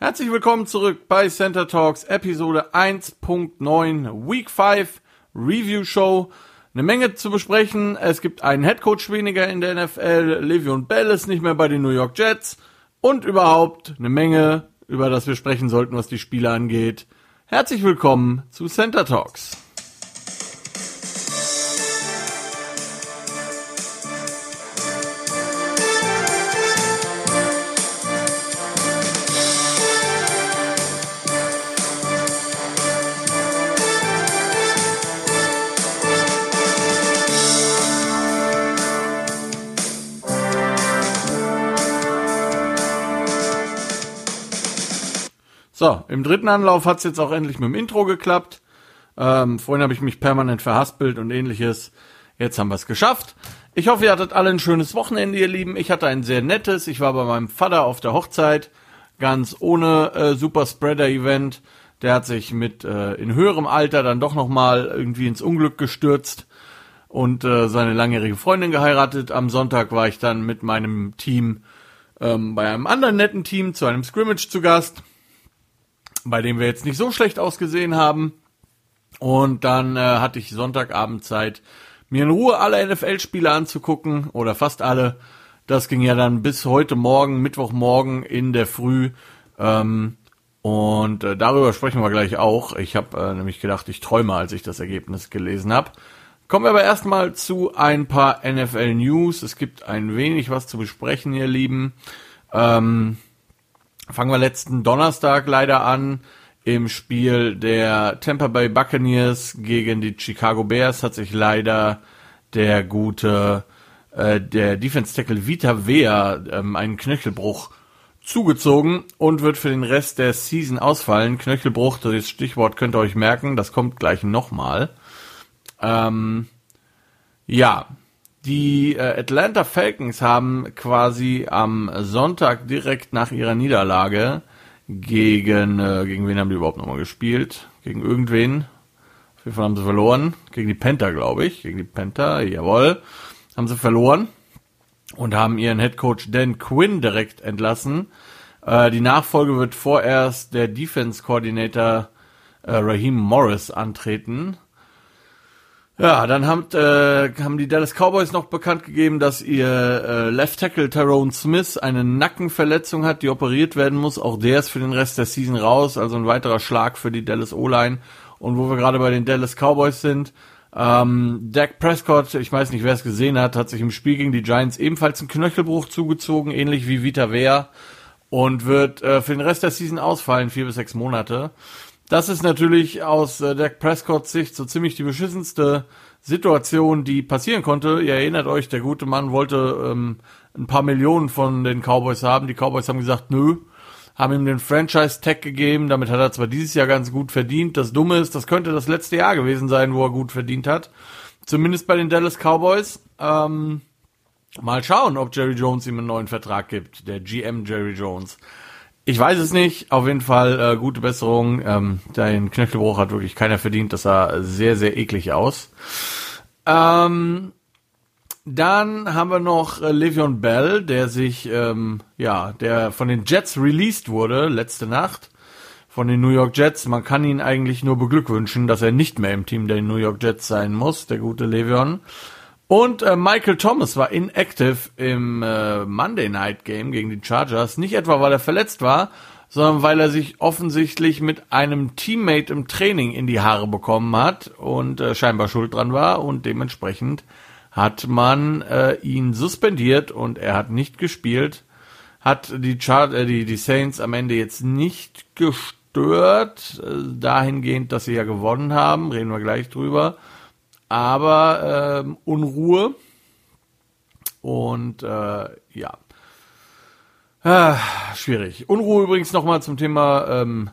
Herzlich willkommen zurück bei Center Talks Episode 1.9 Week 5 Review Show. Eine Menge zu besprechen. Es gibt einen Headcoach weniger in der NFL. Le'Veon Bell ist nicht mehr bei den New York Jets. Und überhaupt eine Menge, über das wir sprechen sollten, was die Spiele angeht. Herzlich willkommen zu Center Talks. So, im dritten Anlauf hat's jetzt auch endlich mit dem Intro geklappt. Ähm, vorhin habe ich mich permanent verhaspelt und ähnliches. Jetzt haben wir es geschafft. Ich hoffe, ihr hattet alle ein schönes Wochenende, ihr Lieben. Ich hatte ein sehr nettes. Ich war bei meinem Vater auf der Hochzeit, ganz ohne äh, Super Spreader Event. Der hat sich mit äh, in höherem Alter dann doch noch mal irgendwie ins Unglück gestürzt und äh, seine langjährige Freundin geheiratet. Am Sonntag war ich dann mit meinem Team ähm, bei einem anderen netten Team zu einem Scrimmage zu Gast bei dem wir jetzt nicht so schlecht ausgesehen haben. Und dann äh, hatte ich Sonntagabend Zeit, mir in Ruhe alle NFL-Spiele anzugucken oder fast alle. Das ging ja dann bis heute Morgen, Mittwochmorgen in der Früh. Ähm, und äh, darüber sprechen wir gleich auch. Ich habe äh, nämlich gedacht, ich träume, als ich das Ergebnis gelesen habe. Kommen wir aber erstmal zu ein paar NFL-News. Es gibt ein wenig was zu besprechen, ihr Lieben. Ähm, Fangen wir letzten Donnerstag leider an. Im Spiel der Tampa Bay Buccaneers gegen die Chicago Bears hat sich leider der gute, äh, der Defense Tackle Vita Vea ähm, einen Knöchelbruch zugezogen und wird für den Rest der Season ausfallen. Knöchelbruch, das Stichwort könnt ihr euch merken, das kommt gleich nochmal. Ähm, ja, die äh, Atlanta Falcons haben quasi am Sonntag direkt nach ihrer Niederlage gegen, äh, gegen wen haben die überhaupt nochmal gespielt? Gegen irgendwen. Auf jeden Fall haben sie verloren. Gegen die Panther, glaube ich. Gegen die Panther, jawohl. Haben sie verloren und haben ihren Headcoach Dan Quinn direkt entlassen. Äh, die Nachfolge wird vorerst der Defense Coordinator äh, Raheem Morris antreten. Ja, dann haben, äh, haben die Dallas Cowboys noch bekannt gegeben, dass ihr äh, Left Tackle Tyrone Smith eine Nackenverletzung hat, die operiert werden muss. Auch der ist für den Rest der Season raus, also ein weiterer Schlag für die Dallas O-Line. Und wo wir gerade bei den Dallas Cowboys sind, ähm, Dak Prescott, ich weiß nicht, wer es gesehen hat, hat sich im Spiel gegen die Giants ebenfalls einen Knöchelbruch zugezogen, ähnlich wie Vita Vea, und wird äh, für den Rest der Season ausfallen, vier bis sechs Monate. Das ist natürlich aus äh, Dak Prescotts Sicht so ziemlich die beschissenste Situation, die passieren konnte. Ihr erinnert euch, der gute Mann wollte ähm, ein paar Millionen von den Cowboys haben. Die Cowboys haben gesagt, nö, haben ihm den Franchise-Tag gegeben. Damit hat er zwar dieses Jahr ganz gut verdient. Das Dumme ist, das könnte das letzte Jahr gewesen sein, wo er gut verdient hat. Zumindest bei den Dallas Cowboys. Ähm, mal schauen, ob Jerry Jones ihm einen neuen Vertrag gibt. Der GM Jerry Jones. Ich weiß es nicht. Auf jeden Fall äh, gute Besserung. Ähm, dein Knöchelbruch hat wirklich keiner verdient. Das sah sehr, sehr eklig aus. Ähm, dann haben wir noch äh, Le'Veon Bell, der sich, ähm, ja, der von den Jets released wurde letzte Nacht. Von den New York Jets. Man kann ihn eigentlich nur beglückwünschen, dass er nicht mehr im Team der New York Jets sein muss, der gute Le'Veon. Und äh, Michael Thomas war inactive im äh, Monday Night Game gegen die Chargers. Nicht etwa, weil er verletzt war, sondern weil er sich offensichtlich mit einem Teammate im Training in die Haare bekommen hat und äh, scheinbar schuld dran war. Und dementsprechend hat man äh, ihn suspendiert und er hat nicht gespielt. Hat die, Char äh, die, die Saints am Ende jetzt nicht gestört, äh, dahingehend, dass sie ja gewonnen haben. Reden wir gleich drüber aber ähm, Unruhe und äh, ja. Ah, schwierig. Unruhe übrigens nochmal zum Thema ähm,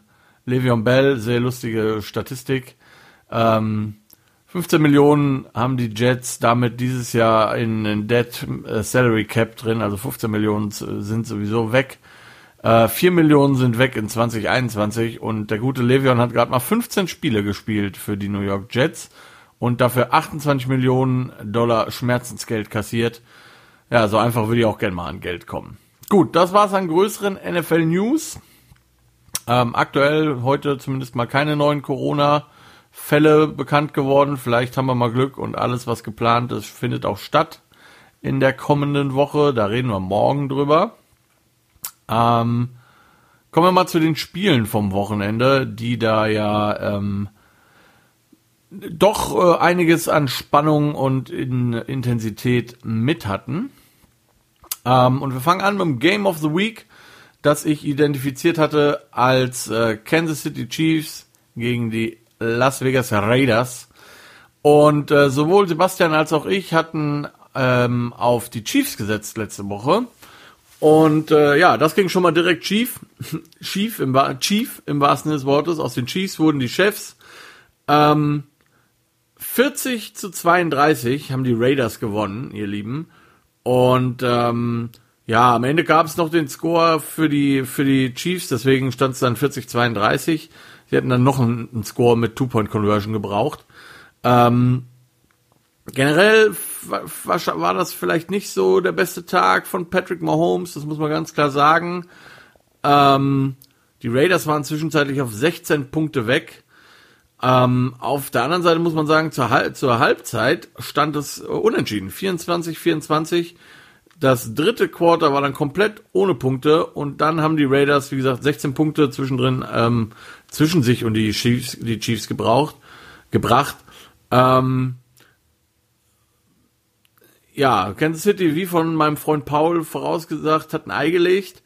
Le'Veon Bell, sehr lustige Statistik. Ähm, 15 Millionen haben die Jets damit dieses Jahr in, in Dead äh, Salary Cap drin, also 15 Millionen sind sowieso weg. Äh, 4 Millionen sind weg in 2021 und der gute Le'Veon hat gerade mal 15 Spiele gespielt für die New York Jets und dafür 28 Millionen Dollar Schmerzensgeld kassiert. Ja, so einfach würde ich auch gerne mal an Geld kommen. Gut, das war's an größeren NFL News. Ähm, aktuell heute zumindest mal keine neuen Corona-Fälle bekannt geworden. Vielleicht haben wir mal Glück und alles, was geplant ist, findet auch statt in der kommenden Woche. Da reden wir morgen drüber. Ähm, kommen wir mal zu den Spielen vom Wochenende, die da ja ähm, doch äh, einiges an Spannung und in Intensität mit hatten. Ähm, und wir fangen an mit dem Game of the Week, das ich identifiziert hatte als äh, Kansas City Chiefs gegen die Las Vegas Raiders. Und äh, sowohl Sebastian als auch ich hatten ähm, auf die Chiefs gesetzt letzte Woche. Und äh, ja, das ging schon mal direkt schief. schief im, Chief im wahrsten Sinne des Wortes. Aus den Chiefs wurden die Chefs. Ähm, 40 zu 32 haben die Raiders gewonnen, ihr Lieben. Und ähm, ja, am Ende gab es noch den Score für die für die Chiefs, deswegen stand es dann 40-32. Sie hätten dann noch einen, einen Score mit Two-Point-Conversion gebraucht. Ähm, generell war, war das vielleicht nicht so der beste Tag von Patrick Mahomes, das muss man ganz klar sagen. Ähm, die Raiders waren zwischenzeitlich auf 16 Punkte weg. Ähm, auf der anderen Seite muss man sagen, zur, zur Halbzeit stand es unentschieden. 24, 24. Das dritte Quarter war dann komplett ohne Punkte und dann haben die Raiders, wie gesagt, 16 Punkte zwischendrin ähm, zwischen sich und die Chiefs, die Chiefs gebraucht, gebracht. Ähm, ja, Kansas City, wie von meinem Freund Paul vorausgesagt, hat ein Ei gelegt.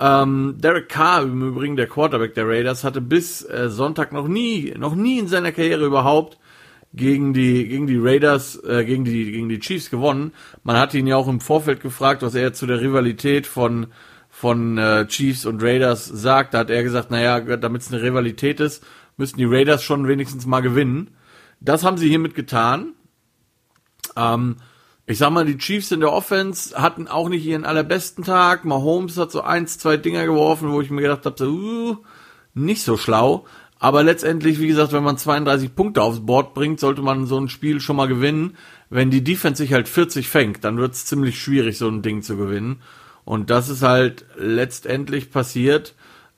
Ähm, Derek Carr, im Übrigen der Quarterback der Raiders, hatte bis äh, Sonntag noch nie, noch nie in seiner Karriere überhaupt gegen die gegen die Raiders, äh, gegen die gegen die Chiefs gewonnen. Man hat ihn ja auch im Vorfeld gefragt, was er zu der Rivalität von von äh, Chiefs und Raiders sagt. Da hat er gesagt, naja, damit es eine Rivalität ist, müssten die Raiders schon wenigstens mal gewinnen. Das haben sie hiermit getan. Ähm, ich sag mal, die Chiefs in der Offense hatten auch nicht ihren allerbesten Tag. Mahomes hat so eins, zwei Dinger geworfen, wo ich mir gedacht habe, so, uh, nicht so schlau. Aber letztendlich, wie gesagt, wenn man 32 Punkte aufs Board bringt, sollte man so ein Spiel schon mal gewinnen. Wenn die Defense sich halt 40 fängt, dann wird es ziemlich schwierig, so ein Ding zu gewinnen. Und das ist halt letztendlich passiert.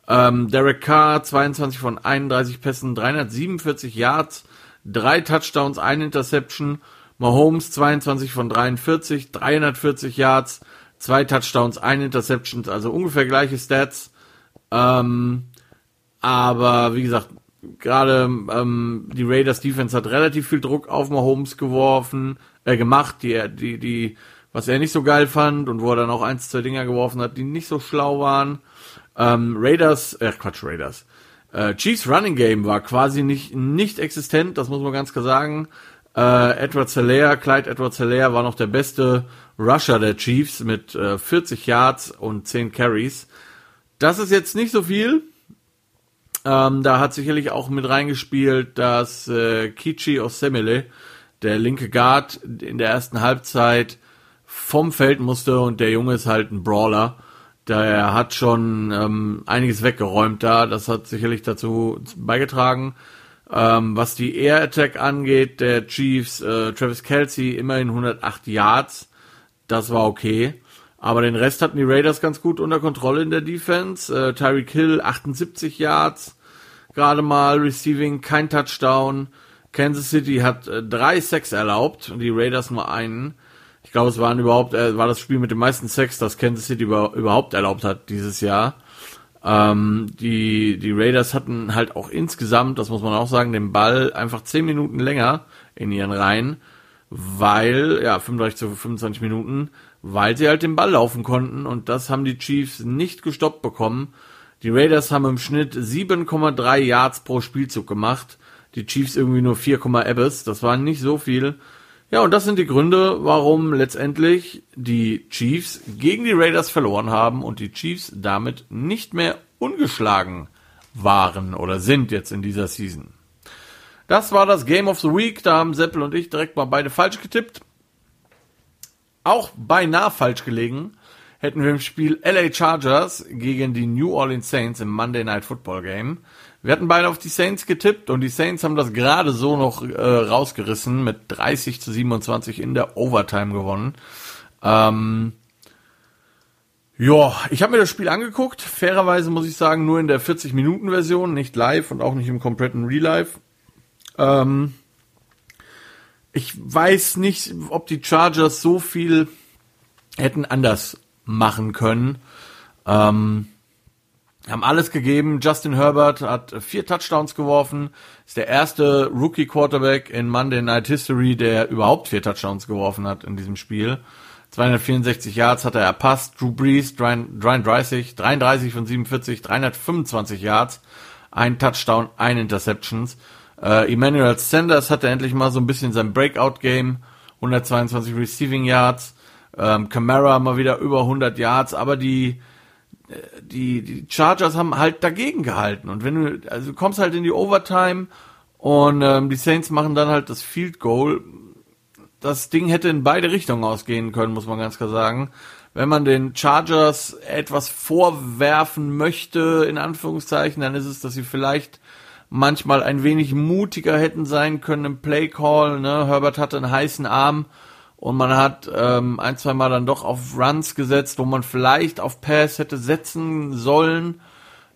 Ähm, Derek Carr, 22 von 31 Pässen, 347 Yards, drei Touchdowns, ein Interception Mahomes 22 von 43, 340 Yards, zwei Touchdowns, ein Interception, also ungefähr gleiche Stats. Ähm, aber wie gesagt, gerade ähm, die Raiders Defense hat relativ viel Druck auf Mahomes geworfen, äh, gemacht, die die die was er nicht so geil fand und wo er dann auch eins, zwei Dinger geworfen hat, die nicht so schlau waren. Ähm, Raiders, äh, Quatsch, Raiders. Äh, Chiefs Running Game war quasi nicht nicht existent, das muss man ganz klar sagen. Äh, Edward Selaire, Clyde Edward Selaire war noch der beste Rusher der Chiefs mit äh, 40 Yards und 10 Carries. Das ist jetzt nicht so viel. Ähm, da hat sicherlich auch mit reingespielt, dass äh, Kichi Osemele, der linke Guard, in der ersten Halbzeit vom Feld musste und der Junge ist halt ein Brawler. Der hat schon ähm, einiges weggeräumt da. Das hat sicherlich dazu beigetragen. Ähm, was die Air Attack angeht, der Chiefs, äh, Travis Kelsey immerhin 108 Yards. Das war okay. Aber den Rest hatten die Raiders ganz gut unter Kontrolle in der Defense. Äh, Tyreek Hill 78 Yards. Gerade mal Receiving, kein Touchdown. Kansas City hat äh, drei Sacks erlaubt und die Raiders nur einen. Ich glaube, es waren überhaupt, äh, war das Spiel mit den meisten Sacks, das Kansas City über, überhaupt erlaubt hat dieses Jahr. Ähm, die, die Raiders hatten halt auch insgesamt, das muss man auch sagen, den Ball einfach 10 Minuten länger in ihren Reihen, weil, ja, 35 zu 25 Minuten, weil sie halt den Ball laufen konnten und das haben die Chiefs nicht gestoppt bekommen. Die Raiders haben im Schnitt 7,3 Yards pro Spielzug gemacht. Die Chiefs irgendwie nur 4, Ebbes. Das war nicht so viel. Ja, und das sind die Gründe, warum letztendlich die Chiefs gegen die Raiders verloren haben und die Chiefs damit nicht mehr ungeschlagen waren oder sind jetzt in dieser Season. Das war das Game of the Week. Da haben Seppel und ich direkt mal beide falsch getippt. Auch beinahe falsch gelegen hätten wir im Spiel LA Chargers gegen die New Orleans Saints im Monday Night Football Game. Wir hatten beide auf die Saints getippt und die Saints haben das gerade so noch äh, rausgerissen mit 30 zu 27 in der Overtime gewonnen. Ähm, Ja, ich habe mir das Spiel angeguckt. Fairerweise muss ich sagen, nur in der 40-Minuten-Version, nicht live und auch nicht im kompletten Relive. Ähm, ich weiß nicht, ob die Chargers so viel hätten anders machen können. Ähm, haben alles gegeben. Justin Herbert hat vier Touchdowns geworfen. Ist der erste Rookie Quarterback in Monday Night History, der überhaupt vier Touchdowns geworfen hat in diesem Spiel. 264 Yards hat er erpasst. Drew Brees 33, 33 von 47, 325 Yards, ein Touchdown, ein Interceptions. Äh, Emmanuel Sanders hatte endlich mal so ein bisschen sein Breakout-Game, 122 Receiving Yards. Ähm, Camara mal wieder über 100 Yards, aber die äh, die die Chargers haben halt dagegen gehalten und wenn du also du kommst halt in die Overtime und ähm, die Saints machen dann halt das Field Goal das Ding hätte in beide Richtungen ausgehen können, muss man ganz klar sagen. Wenn man den Chargers etwas vorwerfen möchte, in Anführungszeichen, dann ist es, dass sie vielleicht manchmal ein wenig mutiger hätten sein können im Play Call. Ne? Herbert hatte einen heißen Arm und man hat ähm, ein, zwei Mal dann doch auf Runs gesetzt, wo man vielleicht auf Pass hätte setzen sollen.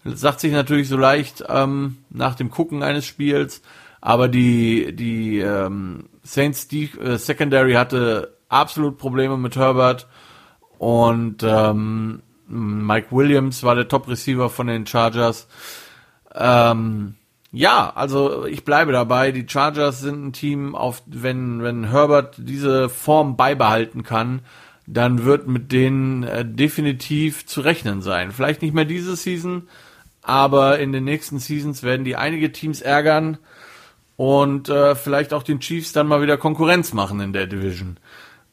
Das sagt sich natürlich so leicht ähm, nach dem Gucken eines Spiels, aber die die ähm, Saints die, äh, Secondary hatte absolut Probleme mit Herbert und ähm, Mike Williams war der Top-Receiver von den Chargers. Ähm, ja, also ich bleibe dabei. Die Chargers sind ein Team, auf wenn wenn Herbert diese Form beibehalten kann, dann wird mit denen äh, definitiv zu rechnen sein. Vielleicht nicht mehr diese Season, aber in den nächsten Seasons werden die einige Teams ärgern und äh, vielleicht auch den Chiefs dann mal wieder Konkurrenz machen in der Division.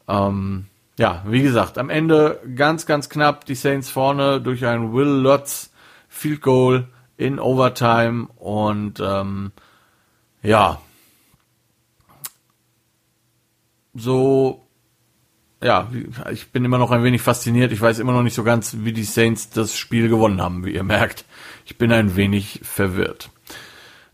Ähm, ja, wie gesagt, am Ende ganz, ganz knapp die Saints vorne durch ein Will Lutz Field Goal in Overtime und ähm, ja, so ja, ich bin immer noch ein wenig fasziniert. Ich weiß immer noch nicht so ganz, wie die Saints das Spiel gewonnen haben, wie ihr merkt. Ich bin ein wenig verwirrt.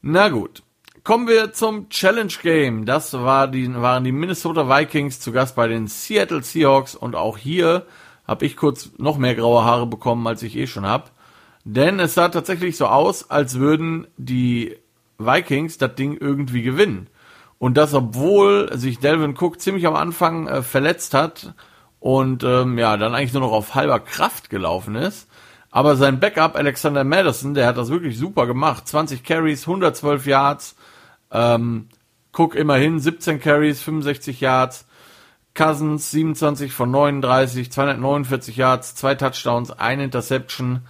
Na gut. Kommen wir zum Challenge Game. Das war die, waren die Minnesota Vikings zu Gast bei den Seattle Seahawks und auch hier habe ich kurz noch mehr graue Haare bekommen, als ich eh schon habe. Denn es sah tatsächlich so aus, als würden die Vikings das Ding irgendwie gewinnen. Und das, obwohl sich Delvin Cook ziemlich am Anfang äh, verletzt hat und ähm, ja, dann eigentlich nur noch auf halber Kraft gelaufen ist. Aber sein Backup Alexander Madison, der hat das wirklich super gemacht. 20 Carries, 112 Yards, ähm, Cook immerhin 17 Carries, 65 Yards. Cousins 27 von 39, 249 Yards, zwei Touchdowns, eine Interception.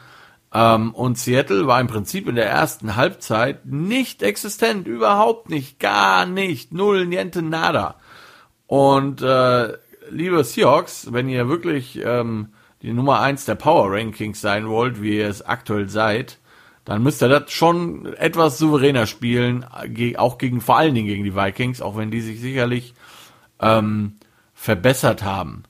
Ähm, und Seattle war im Prinzip in der ersten Halbzeit nicht existent, überhaupt nicht, gar nicht, null, niente, nada. Und äh, liebe Seahawks, wenn ihr wirklich ähm, die Nummer eins der Power Rankings sein wollt, wie ihr es aktuell seid, dann müsste er das schon etwas souveräner spielen, auch gegen vor allen Dingen gegen die Vikings, auch wenn die sich sicherlich ähm, verbessert haben.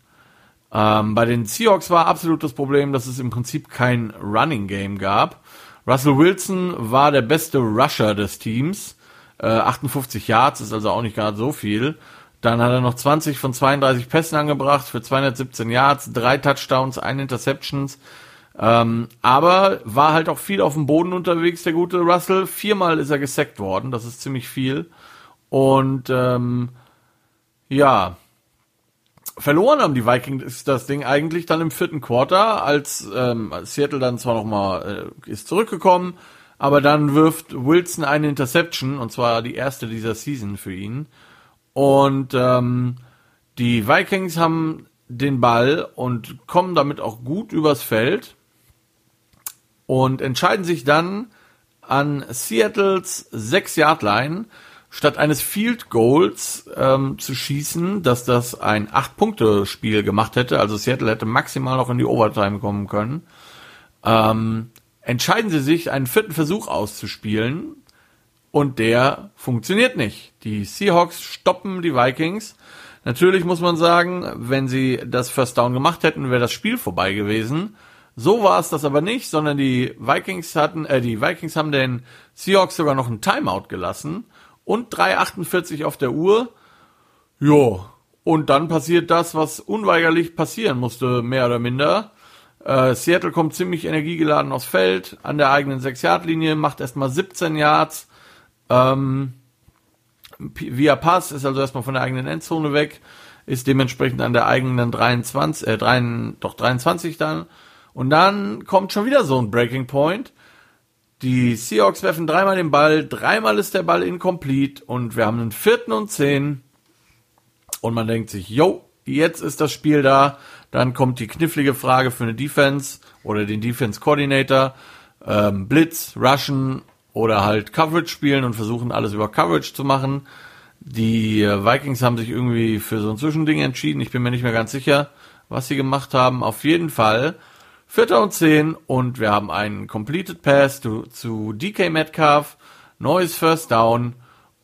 Ähm, bei den Seahawks war absolut das Problem, dass es im Prinzip kein Running Game gab. Russell Wilson war der beste Rusher des Teams. Äh, 58 Yards ist also auch nicht gerade so viel. Dann hat er noch 20 von 32 Pässen angebracht für 217 Yards, drei Touchdowns, ein Interceptions. Ähm, aber war halt auch viel auf dem Boden unterwegs, der gute Russell. Viermal ist er gesackt worden, das ist ziemlich viel. Und ähm, ja, verloren haben die Vikings das Ding eigentlich dann im vierten Quarter, als ähm, Seattle dann zwar nochmal äh, ist zurückgekommen, aber dann wirft Wilson eine Interception, und zwar die erste dieser Season für ihn. Und ähm, die Vikings haben den Ball und kommen damit auch gut übers Feld und entscheiden sich dann an Seattles 6-Yard-Line statt eines Field Goals ähm, zu schießen, dass das ein 8-Punkte-Spiel gemacht hätte, also Seattle hätte maximal noch in die Overtime kommen können, ähm, entscheiden sie sich, einen vierten Versuch auszuspielen und der funktioniert nicht. Die Seahawks stoppen die Vikings. Natürlich muss man sagen, wenn sie das First Down gemacht hätten, wäre das Spiel vorbei gewesen. So war es das aber nicht, sondern die Vikings hatten, äh, die Vikings haben den Seahawks sogar noch einen Timeout gelassen und 3,48 auf der Uhr. Jo. Und dann passiert das, was unweigerlich passieren musste, mehr oder minder. Äh, Seattle kommt ziemlich energiegeladen aufs Feld, an der eigenen 6-Yard-Linie, macht erstmal 17 Yards. Ähm, via Pass ist also erstmal von der eigenen Endzone weg, ist dementsprechend an der eigenen 23, äh, 3, doch 23 dann. Und dann kommt schon wieder so ein Breaking Point. Die Seahawks werfen dreimal den Ball, dreimal ist der Ball incomplete und wir haben einen vierten und zehn. Und man denkt sich, yo, jetzt ist das Spiel da. Dann kommt die knifflige Frage für eine Defense oder den Defense Coordinator. Ähm, Blitz, Rushen oder halt Coverage spielen und versuchen alles über Coverage zu machen. Die äh, Vikings haben sich irgendwie für so ein Zwischending entschieden. Ich bin mir nicht mehr ganz sicher, was sie gemacht haben. Auf jeden Fall Vierter und zehn und wir haben einen Completed Pass zu, zu DK Metcalf, neues First Down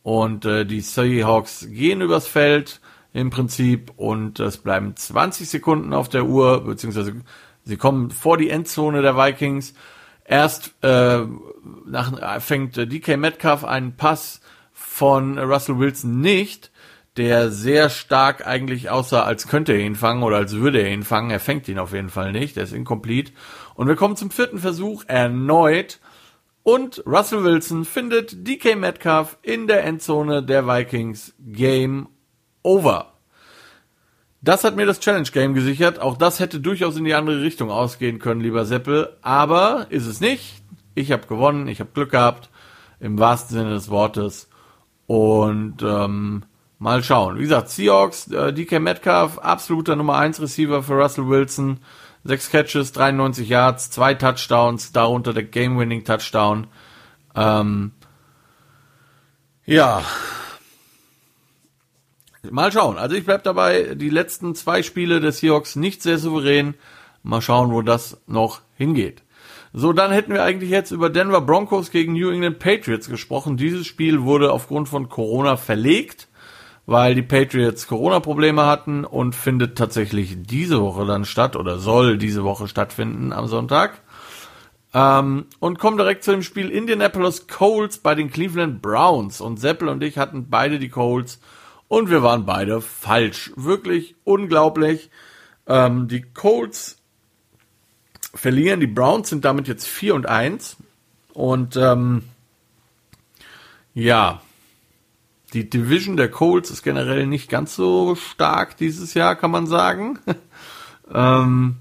und äh, die Seahawks gehen übers Feld im Prinzip und es bleiben 20 Sekunden auf der Uhr, beziehungsweise sie kommen vor die Endzone der Vikings. Erst äh, nach, fängt DK Metcalf einen Pass von Russell Wilson nicht, der sehr stark eigentlich aussah, als könnte er ihn fangen oder als würde er ihn fangen. Er fängt ihn auf jeden Fall nicht, der ist incomplete. Und wir kommen zum vierten Versuch erneut. Und Russell Wilson findet DK Metcalf in der Endzone der Vikings. Game over. Das hat mir das Challenge Game gesichert. Auch das hätte durchaus in die andere Richtung ausgehen können, lieber Seppel. Aber ist es nicht. Ich habe gewonnen, ich habe Glück gehabt, im wahrsten Sinne des Wortes. Und ähm, Mal schauen. Wie gesagt, Seahawks, äh, DK Metcalf, absoluter Nummer 1 Receiver für Russell Wilson. Sechs Catches, 93 Yards, zwei Touchdowns, darunter der Game-Winning Touchdown. Ähm, ja. Mal schauen. Also ich bleib dabei, die letzten zwei Spiele des Seahawks nicht sehr souverän. Mal schauen, wo das noch hingeht. So, dann hätten wir eigentlich jetzt über Denver Broncos gegen New England Patriots gesprochen. Dieses Spiel wurde aufgrund von Corona verlegt weil die Patriots Corona-Probleme hatten und findet tatsächlich diese Woche dann statt oder soll diese Woche stattfinden am Sonntag. Ähm, und kommen direkt zu dem Spiel Indianapolis Colts bei den Cleveland Browns. Und Seppel und ich hatten beide die Colts und wir waren beide falsch. Wirklich unglaublich. Ähm, die Colts verlieren, die Browns sind damit jetzt 4 und 1. Und ähm, ja, die Division der Colts ist generell nicht ganz so stark dieses Jahr, kann man sagen. ähm,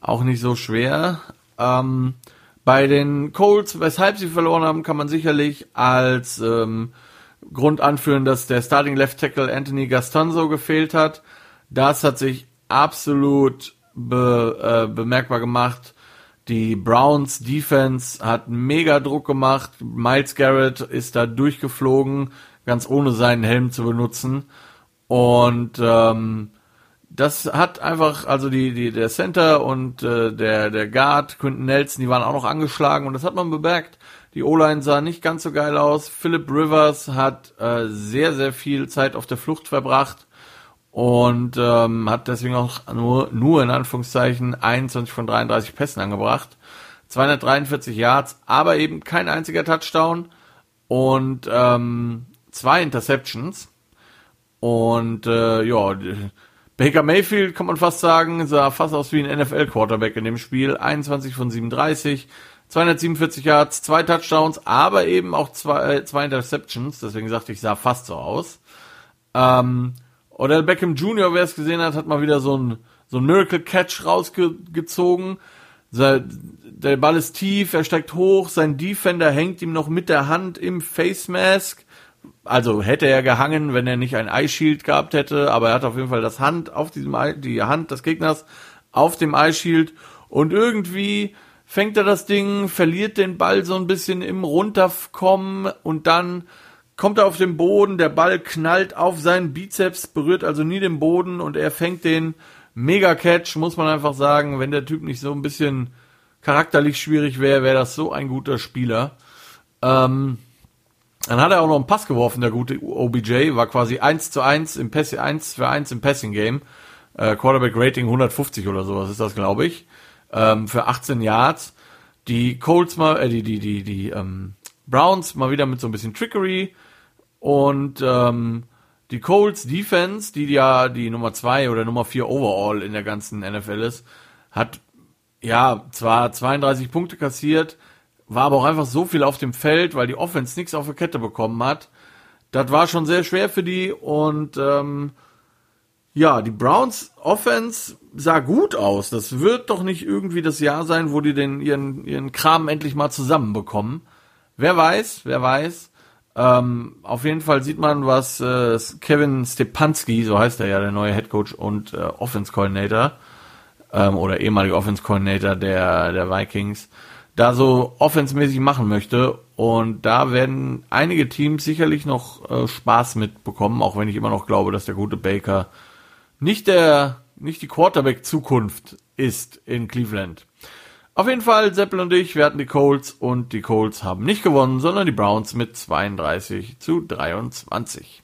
auch nicht so schwer. Ähm, bei den Colts, weshalb sie verloren haben, kann man sicherlich als ähm, Grund anführen, dass der Starting Left Tackle Anthony Gastonzo gefehlt hat. Das hat sich absolut be, äh, bemerkbar gemacht. Die Browns Defense hat mega Druck gemacht. Miles Garrett ist da durchgeflogen ganz ohne seinen Helm zu benutzen. Und ähm, das hat einfach, also die, die, der Center und äh, der, der Guard, Quinton Nelson, die waren auch noch angeschlagen und das hat man bemerkt. Die O-Line sah nicht ganz so geil aus. Philip Rivers hat äh, sehr, sehr viel Zeit auf der Flucht verbracht und ähm, hat deswegen auch nur, nur in Anführungszeichen 21 von 33 Pässen angebracht. 243 Yards, aber eben kein einziger Touchdown. Und ähm, zwei Interceptions. Und äh, ja, Baker Mayfield kann man fast sagen, sah fast aus wie ein NFL-Quarterback in dem Spiel. 21 von 37, 247 Yards, zwei Touchdowns, aber eben auch zwei, äh, zwei Interceptions. Deswegen sagte ich, sah fast so aus. Ähm, Odell Beckham Jr., wer es gesehen hat, hat mal wieder so ein, so ein Miracle Catch rausgezogen. Der Ball ist tief, er steigt hoch, sein Defender hängt ihm noch mit der Hand im Face Mask also hätte er gehangen, wenn er nicht ein Eye gehabt hätte, aber er hat auf jeden Fall das Hand auf diesem Eye, die Hand des Gegners auf dem Eye und irgendwie fängt er das Ding, verliert den Ball so ein bisschen im Runterkommen und dann kommt er auf den Boden, der Ball knallt auf seinen Bizeps, berührt also nie den Boden und er fängt den Mega Catch, muss man einfach sagen, wenn der Typ nicht so ein bisschen charakterlich schwierig wäre, wäre das so ein guter Spieler. Ähm, dann hat er auch noch einen Pass geworfen, der gute OBJ, war quasi 1 zu 1 im Pass 1 für 1 im Passing Game. Äh, Quarterback Rating 150 oder sowas ist das, glaube ich. Ähm, für 18 Yards. Die Colts mal, äh, die, die, die, die ähm, Browns mal wieder mit so ein bisschen Trickery. Und ähm, die Colts Defense, die ja die Nummer 2 oder Nummer 4 overall in der ganzen NFL ist, hat ja, zwar 32 Punkte kassiert, war aber auch einfach so viel auf dem Feld, weil die Offense nichts auf der Kette bekommen hat. Das war schon sehr schwer für die und ähm, ja, die Browns Offense sah gut aus. Das wird doch nicht irgendwie das Jahr sein, wo die den ihren ihren Kram endlich mal zusammenbekommen. Wer weiß, wer weiß. Ähm, auf jeden Fall sieht man, was äh, Kevin Stepanski, so heißt er ja, der neue Head Coach und äh, Offense Coordinator ähm, oder ehemaliger Offense Coordinator der der Vikings, da so offensmäßig machen möchte. Und da werden einige Teams sicherlich noch äh, Spaß mitbekommen, auch wenn ich immer noch glaube, dass der gute Baker nicht der, nicht die Quarterback-Zukunft ist in Cleveland. Auf jeden Fall, Seppel und ich, wir hatten die Colts und die Colts haben nicht gewonnen, sondern die Browns mit 32 zu 23.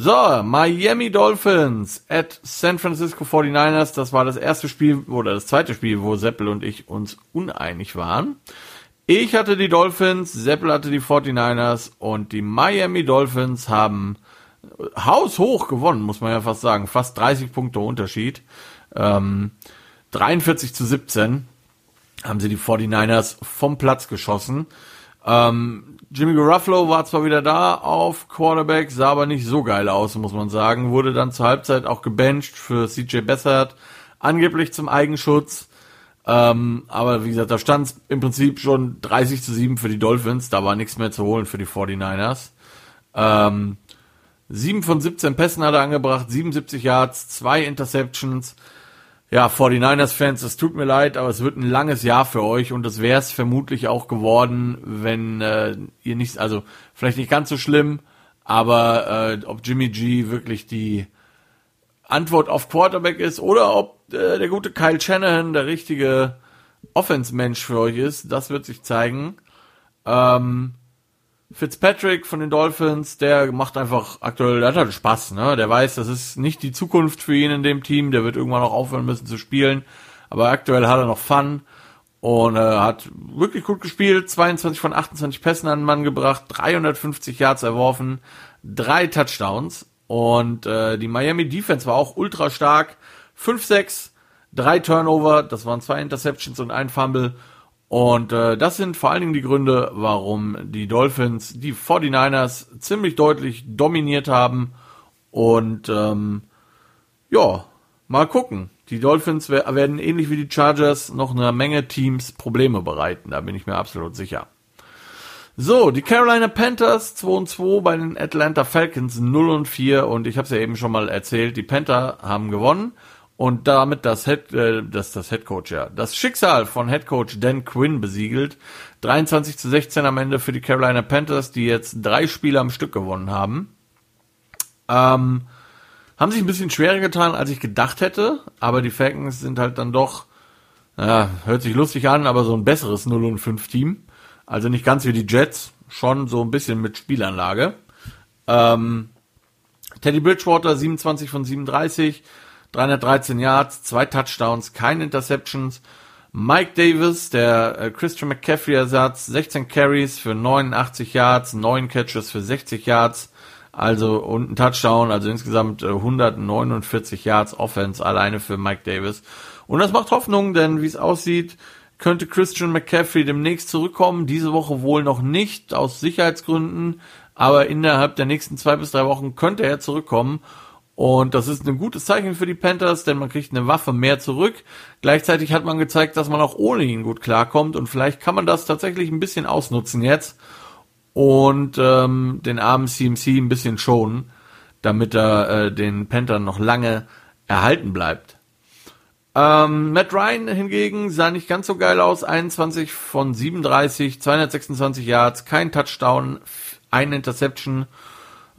So, Miami Dolphins at San Francisco 49ers. Das war das erste Spiel oder das zweite Spiel, wo Seppel und ich uns uneinig waren. Ich hatte die Dolphins, Seppel hatte die 49ers und die Miami Dolphins haben haushoch gewonnen, muss man ja fast sagen. Fast 30 Punkte Unterschied. Ähm, 43 zu 17 haben sie die 49ers vom Platz geschossen. Ähm, Jimmy Garuffalo war zwar wieder da auf Quarterback, sah aber nicht so geil aus, muss man sagen. Wurde dann zur Halbzeit auch gebencht für CJ Bessert, angeblich zum Eigenschutz. Ähm, aber wie gesagt, da stand es im Prinzip schon 30 zu 7 für die Dolphins. Da war nichts mehr zu holen für die 49ers. Ähm, 7 von 17 Pässen hat er angebracht, 77 Yards, zwei Interceptions. Ja, 49ers-Fans, es tut mir leid, aber es wird ein langes Jahr für euch und das wäre es vermutlich auch geworden, wenn äh, ihr nicht, also vielleicht nicht ganz so schlimm, aber äh, ob Jimmy G wirklich die Antwort auf Quarterback ist oder ob äh, der gute Kyle Shanahan der richtige Offense-Mensch für euch ist, das wird sich zeigen. Ähm, Fitzpatrick von den Dolphins, der macht einfach aktuell, der hat halt Spaß, ne? Der weiß, das ist nicht die Zukunft für ihn in dem Team, der wird irgendwann noch aufhören müssen zu spielen, aber aktuell hat er noch Fun und äh, hat wirklich gut gespielt, 22 von 28 Pässen an den Mann gebracht, 350 Yards erworfen, drei Touchdowns und äh, die Miami Defense war auch ultra stark, 5-6, drei Turnover, das waren zwei Interceptions und ein Fumble und äh, das sind vor allen Dingen die Gründe, warum die Dolphins die 49ers ziemlich deutlich dominiert haben. Und ähm, ja, mal gucken. Die Dolphins werden ähnlich wie die Chargers noch einer Menge Teams Probleme bereiten, da bin ich mir absolut sicher. So, die Carolina Panthers 2 und 2 bei den Atlanta Falcons 0 und 4 und ich habe es ja eben schon mal erzählt, die Panther haben gewonnen und damit das Head, äh, das, das Head Coach, ja, das Schicksal von Head Coach Dan Quinn besiegelt. 23 zu 16 am Ende für die Carolina Panthers, die jetzt drei Spiele am Stück gewonnen haben. Ähm, haben sich ein bisschen schwerer getan, als ich gedacht hätte, aber die Falcons sind halt dann doch, ja, hört sich lustig an, aber so ein besseres 0 und 5 Team. Also nicht ganz wie die Jets, schon so ein bisschen mit Spielanlage. Ähm, Teddy Bridgewater 27 von 37, 313 Yards, zwei Touchdowns, keine Interceptions. Mike Davis, der äh, Christian McCaffrey Ersatz, 16 Carries für 89 Yards, 9 Catches für 60 Yards, also und ein Touchdown, also insgesamt äh, 149 Yards Offense alleine für Mike Davis. Und das macht Hoffnung, denn wie es aussieht, könnte Christian McCaffrey demnächst zurückkommen. Diese Woche wohl noch nicht, aus Sicherheitsgründen, aber innerhalb der nächsten zwei bis drei Wochen könnte er zurückkommen. Und das ist ein gutes Zeichen für die Panthers, denn man kriegt eine Waffe mehr zurück. Gleichzeitig hat man gezeigt, dass man auch ohne ihn gut klarkommt und vielleicht kann man das tatsächlich ein bisschen ausnutzen jetzt und ähm, den armen CMC ein bisschen schonen, damit er äh, den Panthers noch lange erhalten bleibt. Ähm, Matt Ryan hingegen sah nicht ganz so geil aus. 21 von 37, 226 Yards, kein Touchdown, ein Interception.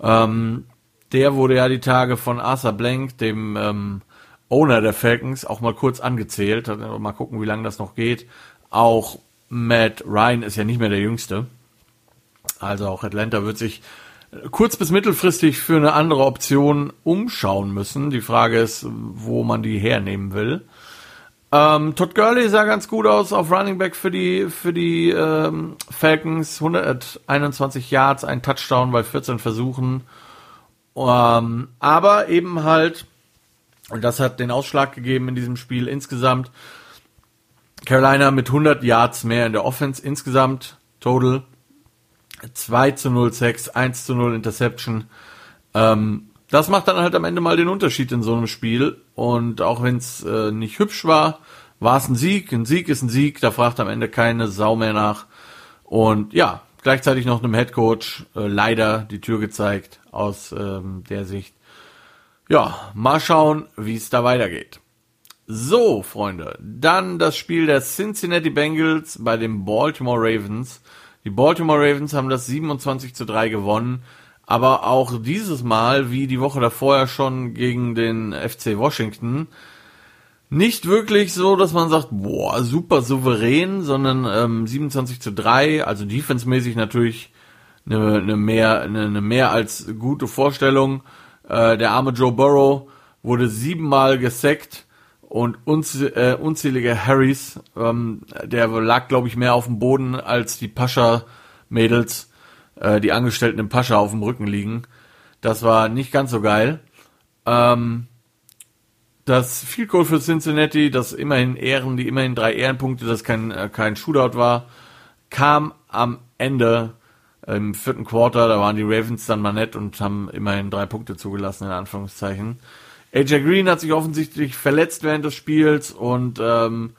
Ähm, der wurde ja die Tage von Arthur Blank, dem ähm, Owner der Falcons, auch mal kurz angezählt. Mal gucken, wie lange das noch geht. Auch Matt Ryan ist ja nicht mehr der Jüngste. Also auch Atlanta wird sich kurz- bis mittelfristig für eine andere Option umschauen müssen. Die Frage ist, wo man die hernehmen will. Ähm, Todd Gurley sah ganz gut aus auf Running Back für die für die ähm, Falcons. 121 Yards, ein Touchdown bei 14 Versuchen. Ähm, aber eben halt, und das hat den Ausschlag gegeben in diesem Spiel insgesamt, Carolina mit 100 Yards mehr in der Offense insgesamt, total. 2 zu 0 6, 1 zu 0 Interception. Ähm, das macht dann halt am Ende mal den Unterschied in so einem Spiel. Und auch wenn es äh, nicht hübsch war, war es ein Sieg. Ein Sieg ist ein Sieg, da fragt am Ende keine Sau mehr nach. Und ja, gleichzeitig noch einem Headcoach äh, leider die Tür gezeigt aus ähm, der Sicht. Ja, mal schauen, wie es da weitergeht. So, Freunde, dann das Spiel der Cincinnati Bengals bei den Baltimore Ravens. Die Baltimore Ravens haben das 27 zu 3 gewonnen, aber auch dieses Mal, wie die Woche davor ja schon gegen den FC Washington, nicht wirklich so, dass man sagt, boah, super souverän, sondern ähm, 27 zu 3, also defensemäßig natürlich eine, eine, mehr, eine, eine mehr als gute Vorstellung. Äh, der arme Joe Burrow wurde siebenmal gesackt und unz, äh, unzählige Harrys, ähm, der lag, glaube ich, mehr auf dem Boden als die Pascha-Mädels, äh, die Angestellten im Pascha auf dem Rücken liegen. Das war nicht ganz so geil. Ähm, das Field Goal für Cincinnati, das immerhin Ehren, die immerhin drei Ehrenpunkte, das kein, äh, kein Shootout war, kam am Ende im vierten Quarter, da waren die Ravens dann mal nett und haben immerhin drei Punkte zugelassen, in Anführungszeichen. AJ Green hat sich offensichtlich verletzt während des Spiels und ähm,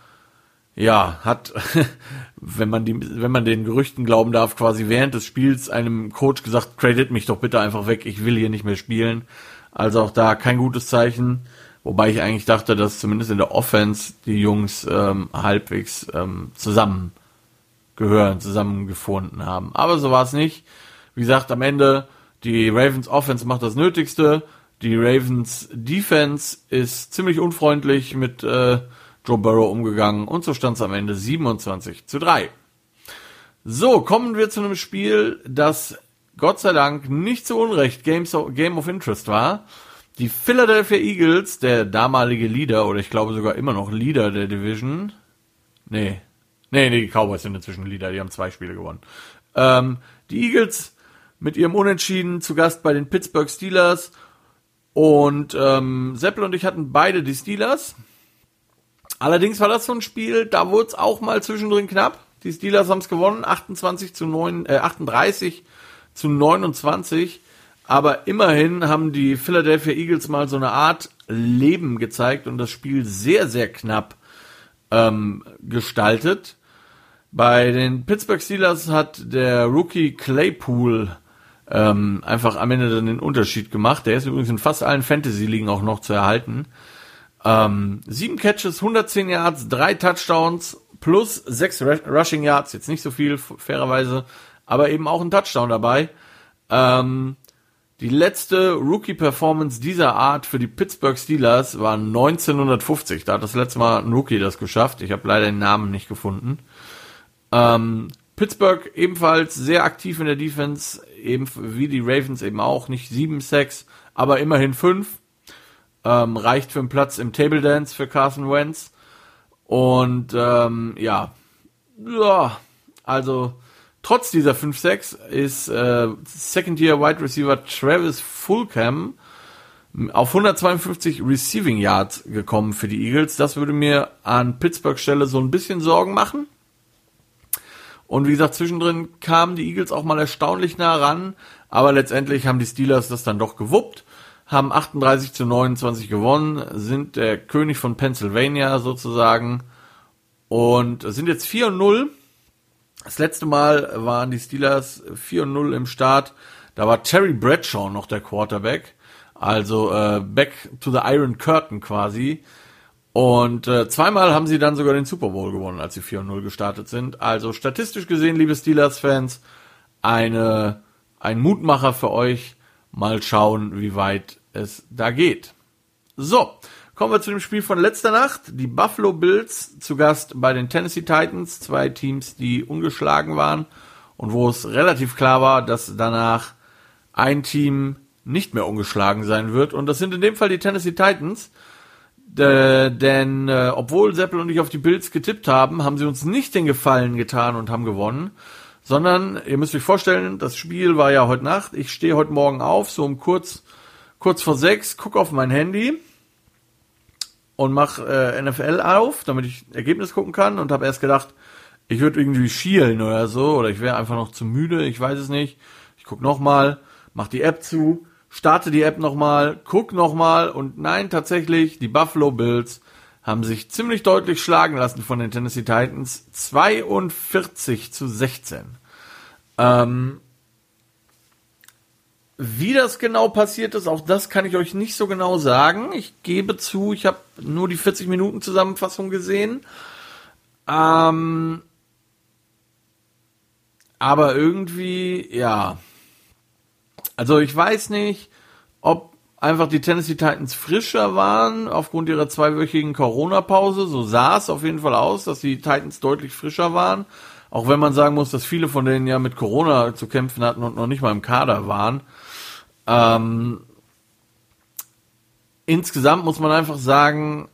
ja, hat, wenn man die, wenn man den Gerüchten glauben darf, quasi während des Spiels einem Coach gesagt, credit mich doch bitte einfach weg, ich will hier nicht mehr spielen. Also auch da kein gutes Zeichen. Wobei ich eigentlich dachte, dass zumindest in der Offense die Jungs ähm, halbwegs ähm, zusammen gehören, zusammengefunden haben. Aber so war es nicht. Wie gesagt, am Ende, die Ravens Offense macht das Nötigste. Die Ravens Defense ist ziemlich unfreundlich mit äh, Joe Burrow umgegangen und so stand es am Ende 27 zu 3. So, kommen wir zu einem Spiel, das Gott sei Dank nicht zu Unrecht Game of Interest war. Die Philadelphia Eagles, der damalige Leader, oder ich glaube sogar immer noch Leader der Division. Nee. Nee, nee, die Cowboys sind inzwischen Leader, die haben zwei Spiele gewonnen. Ähm, die Eagles mit ihrem Unentschieden zu Gast bei den Pittsburgh Steelers. Und ähm, Seppel und ich hatten beide die Steelers. Allerdings war das so ein Spiel, da wurde es auch mal zwischendrin knapp. Die Steelers haben es gewonnen, 28 zu 9, äh, 38 zu 29. Aber immerhin haben die Philadelphia Eagles mal so eine Art Leben gezeigt und das Spiel sehr, sehr knapp ähm, gestaltet. Bei den Pittsburgh Steelers hat der Rookie Claypool ähm, einfach am Ende dann den Unterschied gemacht. Der ist übrigens in fast allen Fantasy-Ligen auch noch zu erhalten. Ähm, sieben Catches, 110 Yards, drei Touchdowns plus sechs Rushing Yards. Jetzt nicht so viel, fairerweise, aber eben auch ein Touchdown dabei. Ähm, die letzte Rookie-Performance dieser Art für die Pittsburgh Steelers war 1950. Da hat das letzte Mal ein Rookie das geschafft. Ich habe leider den Namen nicht gefunden. Ähm, Pittsburgh ebenfalls sehr aktiv in der Defense, eben wie die Ravens eben auch. Nicht sieben Sacks, aber immerhin fünf. Ähm, reicht für einen Platz im Table Dance für Carson Wentz. Und ähm, ja, ja, also Trotz dieser 5-6 ist äh, Second-Year Wide Receiver Travis Fulcam auf 152 Receiving Yards gekommen für die Eagles. Das würde mir an Pittsburgh Stelle so ein bisschen Sorgen machen. Und wie gesagt, zwischendrin kamen die Eagles auch mal erstaunlich nah ran, aber letztendlich haben die Steelers das dann doch gewuppt, haben 38 zu 29 gewonnen, sind der König von Pennsylvania sozusagen und sind jetzt 4 und 0 das letzte Mal waren die Steelers 4-0 im Start. Da war Terry Bradshaw noch der Quarterback. Also äh, back to the Iron Curtain quasi. Und äh, zweimal haben sie dann sogar den Super Bowl gewonnen, als sie 4-0 gestartet sind. Also statistisch gesehen, liebe Steelers-Fans, eine, ein Mutmacher für euch. Mal schauen, wie weit es da geht. So, Kommen wir zu dem Spiel von letzter Nacht. Die Buffalo Bills zu Gast bei den Tennessee Titans. Zwei Teams, die ungeschlagen waren und wo es relativ klar war, dass danach ein Team nicht mehr ungeschlagen sein wird. Und das sind in dem Fall die Tennessee Titans. D denn äh, obwohl Seppel und ich auf die Bills getippt haben, haben sie uns nicht den Gefallen getan und haben gewonnen. Sondern, ihr müsst euch vorstellen, das Spiel war ja heute Nacht. Ich stehe heute Morgen auf, so um kurz, kurz vor sechs, gucke auf mein Handy und mach äh, NFL auf, damit ich Ergebnis gucken kann und habe erst gedacht, ich würde irgendwie schielen oder so oder ich wäre einfach noch zu müde, ich weiß es nicht. Ich guck noch mal, mach die App zu, starte die App noch mal, guck noch mal und nein, tatsächlich, die Buffalo Bills haben sich ziemlich deutlich schlagen lassen von den Tennessee Titans, 42 zu 16. Ähm, wie das genau passiert ist, auch das kann ich euch nicht so genau sagen. Ich gebe zu, ich habe nur die 40 Minuten Zusammenfassung gesehen. Ähm, aber irgendwie, ja. Also ich weiß nicht, ob einfach die Tennessee Titans frischer waren aufgrund ihrer zweiwöchigen Corona-Pause. So sah es auf jeden Fall aus, dass die Titans deutlich frischer waren. Auch wenn man sagen muss, dass viele von denen ja mit Corona zu kämpfen hatten und noch nicht mal im Kader waren. Ähm, insgesamt muss man einfach sagen,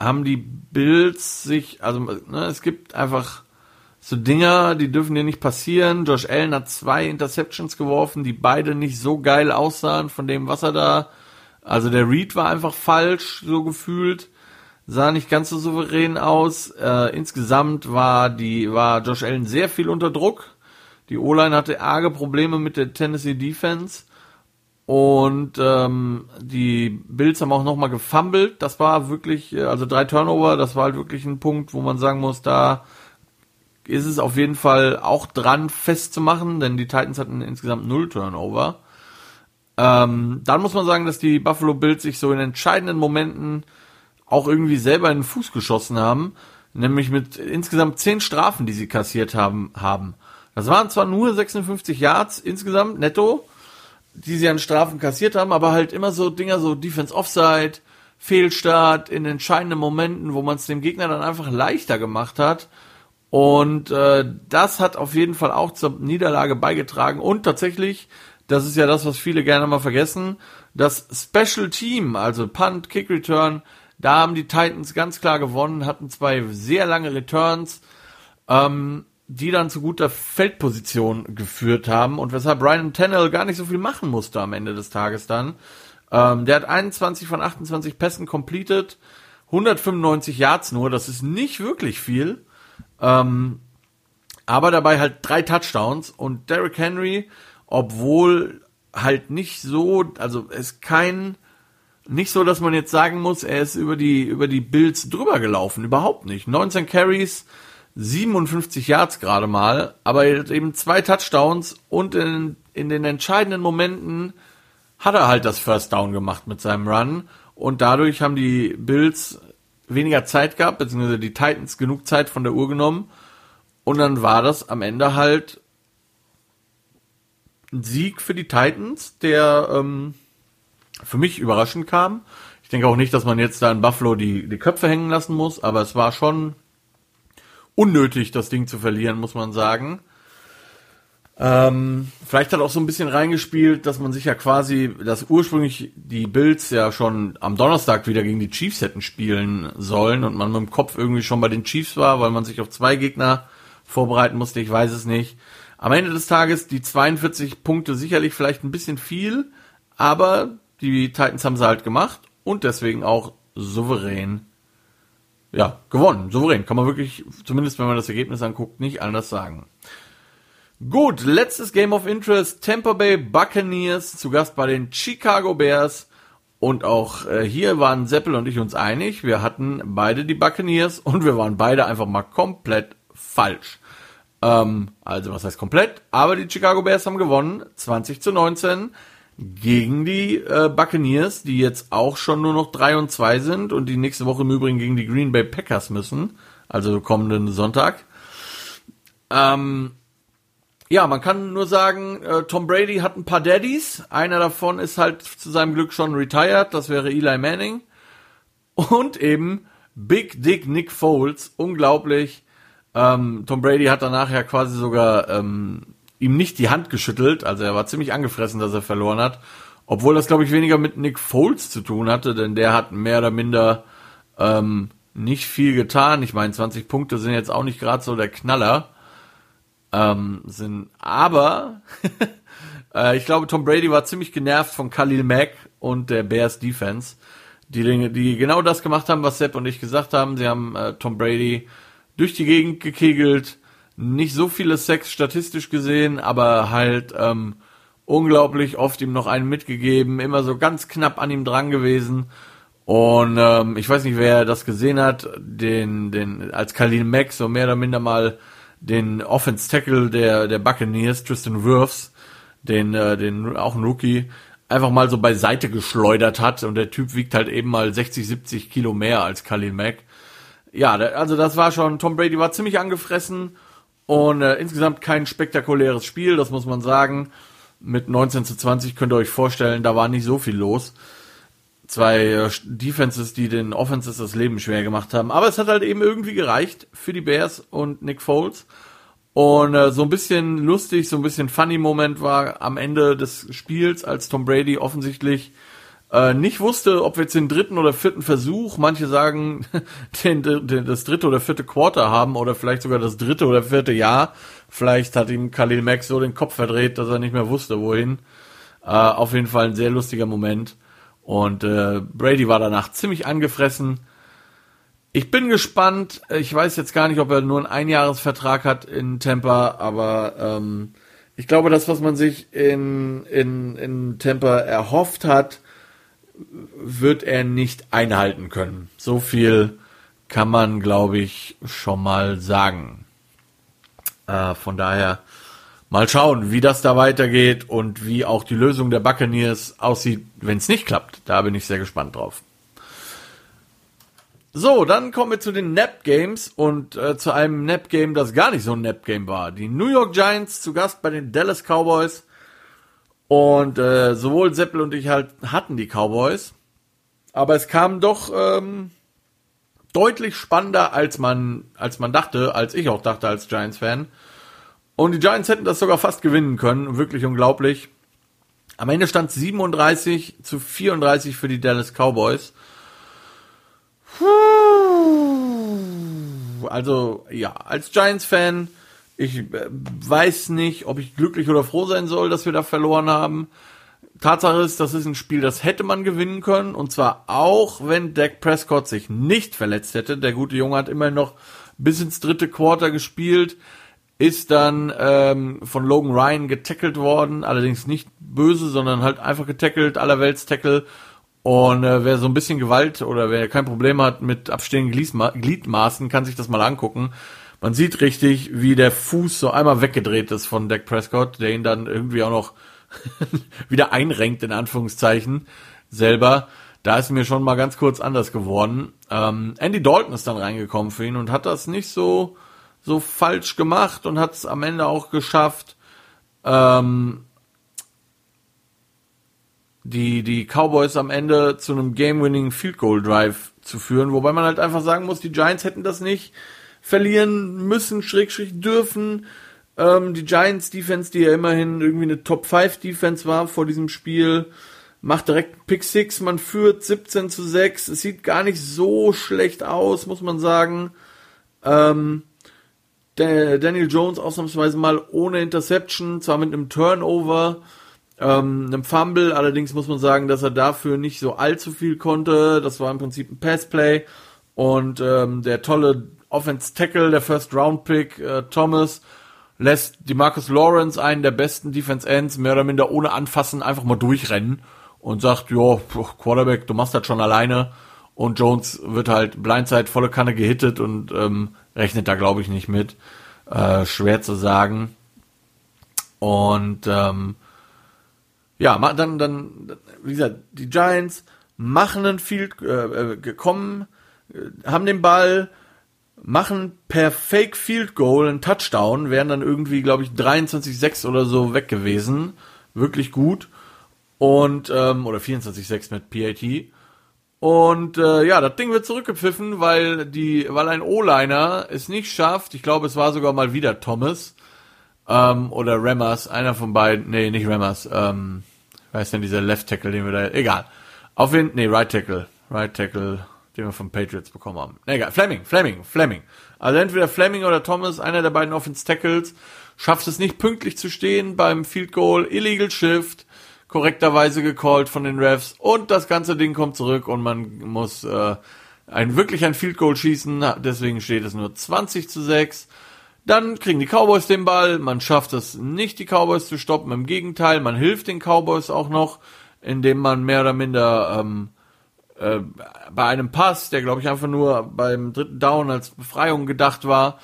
haben die Bills sich, also ne, es gibt einfach so Dinger, die dürfen dir nicht passieren. Josh Allen hat zwei Interceptions geworfen, die beide nicht so geil aussahen von dem, was er da. Also der Read war einfach falsch, so gefühlt. Sah nicht ganz so souverän aus. Äh, insgesamt war die, war Josh Allen sehr viel unter Druck. Die O-Line hatte arge Probleme mit der Tennessee Defense. Und ähm, die Bills haben auch nochmal gefumbled. Das war wirklich, äh, also drei Turnover, das war halt wirklich ein Punkt, wo man sagen muss, da ist es auf jeden Fall auch dran festzumachen, denn die Titans hatten insgesamt null Turnover. Ähm, dann muss man sagen, dass die Buffalo Bills sich so in entscheidenden Momenten auch irgendwie selber in den Fuß geschossen haben, nämlich mit insgesamt zehn Strafen, die sie kassiert haben, haben. Das waren zwar nur 56 Yards insgesamt netto, die sie an Strafen kassiert haben, aber halt immer so Dinger, so Defense Offside, Fehlstart in entscheidenden Momenten, wo man es dem Gegner dann einfach leichter gemacht hat. Und äh, das hat auf jeden Fall auch zur Niederlage beigetragen. Und tatsächlich, das ist ja das, was viele gerne mal vergessen, das Special Team, also Punt, Kick Return, da haben die Titans ganz klar gewonnen, hatten zwei sehr lange Returns. Ähm, die dann zu guter Feldposition geführt haben und weshalb Brian Tennell gar nicht so viel machen musste am Ende des Tages dann. Ähm, der hat 21 von 28 Pässen completed, 195 Yards nur, das ist nicht wirklich viel. Ähm, aber dabei halt drei Touchdowns und Derrick Henry, obwohl halt nicht so, also es ist kein, nicht so, dass man jetzt sagen muss, er ist über die, über die Bills drüber gelaufen, überhaupt nicht. 19 Carries, 57 Yards gerade mal, aber eben zwei Touchdowns und in, in den entscheidenden Momenten hat er halt das First Down gemacht mit seinem Run und dadurch haben die Bills weniger Zeit gehabt, beziehungsweise die Titans genug Zeit von der Uhr genommen und dann war das am Ende halt ein Sieg für die Titans, der ähm, für mich überraschend kam. Ich denke auch nicht, dass man jetzt da in Buffalo die, die Köpfe hängen lassen muss, aber es war schon unnötig, das Ding zu verlieren, muss man sagen. Ähm, vielleicht hat auch so ein bisschen reingespielt, dass man sich ja quasi, dass ursprünglich die Bills ja schon am Donnerstag wieder gegen die Chiefs hätten spielen sollen und man mit dem Kopf irgendwie schon bei den Chiefs war, weil man sich auf zwei Gegner vorbereiten musste, ich weiß es nicht. Am Ende des Tages die 42 Punkte sicherlich vielleicht ein bisschen viel, aber die Titans haben sie halt gemacht und deswegen auch souverän ja, gewonnen, souverän. Kann man wirklich, zumindest wenn man das Ergebnis anguckt, nicht anders sagen. Gut, letztes Game of Interest, Tampa Bay Buccaneers zu Gast bei den Chicago Bears. Und auch äh, hier waren Seppel und ich uns einig. Wir hatten beide die Buccaneers und wir waren beide einfach mal komplett falsch. Ähm, also was heißt komplett? Aber die Chicago Bears haben gewonnen, 20 zu 19 gegen die äh, Buccaneers, die jetzt auch schon nur noch 3 und 2 sind und die nächste Woche im Übrigen gegen die Green Bay Packers müssen, also kommenden Sonntag. Ähm, ja, man kann nur sagen, äh, Tom Brady hat ein paar Daddies. Einer davon ist halt zu seinem Glück schon retired, das wäre Eli Manning. Und eben Big Dick Nick Foles, unglaublich. Ähm, Tom Brady hat danach ja quasi sogar ähm, ihm nicht die Hand geschüttelt. Also er war ziemlich angefressen, dass er verloren hat. Obwohl das, glaube ich, weniger mit Nick Foles zu tun hatte, denn der hat mehr oder minder ähm, nicht viel getan. Ich meine, 20 Punkte sind jetzt auch nicht gerade so der Knaller. Ähm, sind, aber äh, ich glaube, Tom Brady war ziemlich genervt von Khalil Mack und der Bears Defense. die Dinge, die genau das gemacht haben, was Sepp und ich gesagt haben. Sie haben äh, Tom Brady durch die Gegend gekegelt, nicht so viele Sex statistisch gesehen, aber halt ähm, unglaublich oft ihm noch einen mitgegeben, immer so ganz knapp an ihm dran gewesen. Und ähm, ich weiß nicht, wer das gesehen hat, den, den als Khalil Mack so mehr oder minder mal den Offense Tackle der der Buccaneers, Tristan Wirfs, den äh, den auch ein Rookie, einfach mal so beiseite geschleudert hat und der Typ wiegt halt eben mal 60, 70 Kilo mehr als Khalil Mack. Ja, also das war schon, Tom Brady war ziemlich angefressen und äh, insgesamt kein spektakuläres Spiel, das muss man sagen. Mit 19 zu 20 könnt ihr euch vorstellen, da war nicht so viel los. Zwei äh, Defenses, die den Offenses das Leben schwer gemacht haben. Aber es hat halt eben irgendwie gereicht für die Bears und Nick Foles. Und äh, so ein bisschen lustig, so ein bisschen funny Moment war am Ende des Spiels, als Tom Brady offensichtlich äh, nicht wusste, ob wir jetzt den dritten oder vierten Versuch, manche sagen, den, den, das dritte oder vierte Quarter haben oder vielleicht sogar das dritte oder vierte Jahr. Vielleicht hat ihm Khalil Mack so den Kopf verdreht, dass er nicht mehr wusste, wohin. Äh, auf jeden Fall ein sehr lustiger Moment. Und äh, Brady war danach ziemlich angefressen ich bin gespannt. Ich weiß jetzt gar nicht, ob er nur einen Einjahresvertrag hat in Tampa, aber ähm, ich glaube, das, was man sich in, in, in Tampa erhofft hat, wird er nicht einhalten können. So viel kann man, glaube ich, schon mal sagen. Äh, von daher mal schauen, wie das da weitergeht und wie auch die Lösung der Buccaneers aussieht, wenn es nicht klappt. Da bin ich sehr gespannt drauf. So, dann kommen wir zu den Nap Games und äh, zu einem Nap Game, das gar nicht so ein Nap Game war. Die New York Giants zu Gast bei den Dallas Cowboys. Und äh, sowohl Seppel und ich halt hatten die Cowboys. Aber es kam doch ähm, deutlich spannender, als man, als man dachte, als ich auch dachte als Giants-Fan. Und die Giants hätten das sogar fast gewinnen können. Wirklich unglaublich. Am Ende stand 37 zu 34 für die Dallas Cowboys. Also ja, als Giants-Fan, ich äh, weiß nicht, ob ich glücklich oder froh sein soll, dass wir da verloren haben. Tatsache ist, das ist ein Spiel, das hätte man gewinnen können. Und zwar auch, wenn Dak Prescott sich nicht verletzt hätte. Der gute Junge hat immerhin noch bis ins dritte Quarter gespielt. Ist dann ähm, von Logan Ryan getackelt worden. Allerdings nicht böse, sondern halt einfach getackelt, allerwelts-Tackle. Und äh, wer so ein bisschen Gewalt oder wer kein Problem hat mit abstehenden Gliedmaßen, kann sich das mal angucken. Man sieht richtig, wie der Fuß so einmal weggedreht ist von Dak Prescott, der ihn dann irgendwie auch noch wieder einrenkt, in Anführungszeichen, selber. Da ist mir schon mal ganz kurz anders geworden. Ähm, Andy Dalton ist dann reingekommen für ihn und hat das nicht so, so falsch gemacht und hat es am Ende auch geschafft, ähm, die, die Cowboys am Ende zu einem Game-Winning Field Goal Drive zu führen, wobei man halt einfach sagen muss, die Giants hätten das nicht verlieren müssen, schrägstrich dürfen. Ähm, die Giants Defense, die ja immerhin irgendwie eine Top 5 Defense war vor diesem Spiel, macht direkt Pick 6, man führt 17 zu 6. Es sieht gar nicht so schlecht aus, muss man sagen. Ähm, Daniel Jones ausnahmsweise mal ohne Interception, zwar mit einem Turnover, ähm, einem Fumble, allerdings muss man sagen, dass er dafür nicht so allzu viel konnte. Das war im Prinzip ein Passplay. Und ähm, der tolle Offense Tackle, der First Round Pick, äh, Thomas, lässt die Marcus Lawrence, einen der besten Defense Ends, mehr oder minder ohne Anfassen einfach mal durchrennen und sagt, jo, Quarterback, du machst das schon alleine. Und Jones wird halt Blindside volle Kanne gehittet und ähm, rechnet da, glaube ich, nicht mit. Äh, schwer zu sagen. Und ähm, ja, dann, dann, wie gesagt, die Giants machen ein Field, äh, äh, gekommen, äh, haben den Ball, machen per Fake Field Goal einen Touchdown, wären dann irgendwie, glaube ich, 23-6 oder so weg gewesen. Wirklich gut. Und, ähm, oder 24-6 mit PAT. Und äh, ja, das Ding wird zurückgepfiffen, weil die, weil ein O-Liner es nicht schafft. Ich glaube, es war sogar mal wieder Thomas ähm, oder Remmers, einer von beiden. Nee, nicht Remmers. Ähm, Wer ist denn dieser Left Tackle, den wir da, egal. Auf jeden, nee, Right Tackle, Right Tackle, den wir von Patriots bekommen haben. Egal, Fleming, Fleming, Fleming. Also entweder Fleming oder Thomas, einer der beiden Offense Tackles, schafft es nicht pünktlich zu stehen beim Field Goal, Illegal Shift, korrekterweise gecallt von den Refs und das ganze Ding kommt zurück und man muss äh, ein wirklich ein Field Goal schießen, deswegen steht es nur 20 zu 6. Dann kriegen die Cowboys den Ball, man schafft es nicht, die Cowboys zu stoppen, im Gegenteil, man hilft den Cowboys auch noch, indem man mehr oder minder ähm, äh, bei einem Pass, der glaube ich einfach nur beim dritten Down als Befreiung gedacht war,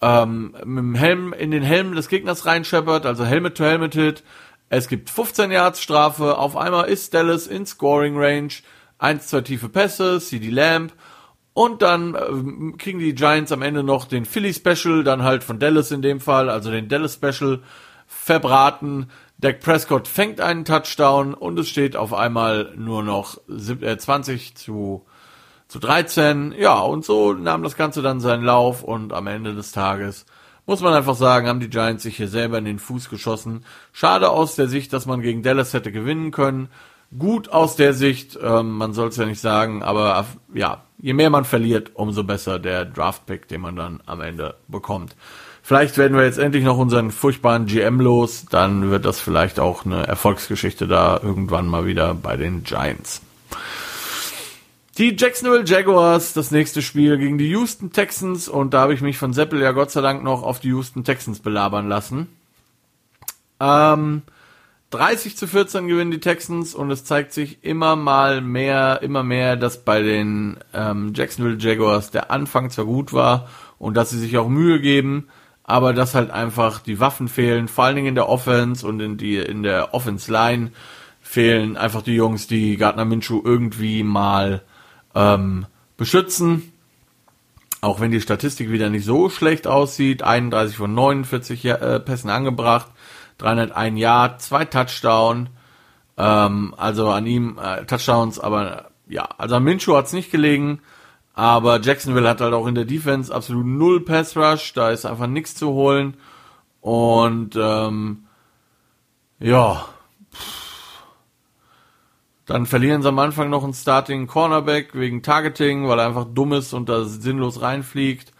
ähm, mit dem Helm in den Helm des Gegners reinscheppert, also Helmet to Helmet Hit. Es gibt 15 Yards Strafe, auf einmal ist Dallas in Scoring Range, eins, zwei tiefe Pässe, CD Lamp und dann äh, kriegen die Giants am Ende noch den Philly Special, dann halt von Dallas in dem Fall, also den Dallas Special verbraten. Dak Prescott fängt einen Touchdown und es steht auf einmal nur noch 20 zu, zu 13. Ja, und so nahm das Ganze dann seinen Lauf und am Ende des Tages muss man einfach sagen, haben die Giants sich hier selber in den Fuß geschossen. Schade aus der Sicht, dass man gegen Dallas hätte gewinnen können. Gut aus der Sicht, ähm, man soll es ja nicht sagen, aber ja, je mehr man verliert, umso besser der Draft-Pick, den man dann am Ende bekommt. Vielleicht werden wir jetzt endlich noch unseren furchtbaren GM los, dann wird das vielleicht auch eine Erfolgsgeschichte da irgendwann mal wieder bei den Giants. Die Jacksonville Jaguars, das nächste Spiel gegen die Houston Texans und da habe ich mich von Seppel ja Gott sei Dank noch auf die Houston Texans belabern lassen. Ähm, 30 zu 14 gewinnen die Texans und es zeigt sich immer mal mehr, immer mehr, dass bei den ähm, Jacksonville Jaguars der Anfang zwar gut war und dass sie sich auch Mühe geben, aber dass halt einfach die Waffen fehlen, vor allen Dingen in der Offense und in die in der Offense Line fehlen einfach die Jungs, die Gardner Minshew irgendwie mal ähm, beschützen. Auch wenn die Statistik wieder nicht so schlecht aussieht, 31 von 49 äh, Pässen angebracht, 301 Yard, zwei Touchdown, ähm, also an ihm äh, Touchdowns, aber ja, also an Minshew hat's nicht gelegen, aber Jacksonville hat halt auch in der Defense absolut null Pass Rush, da ist einfach nichts zu holen und ähm, ja, dann verlieren sie am Anfang noch einen Starting Cornerback wegen Targeting, weil er einfach dumm ist und da sinnlos reinfliegt.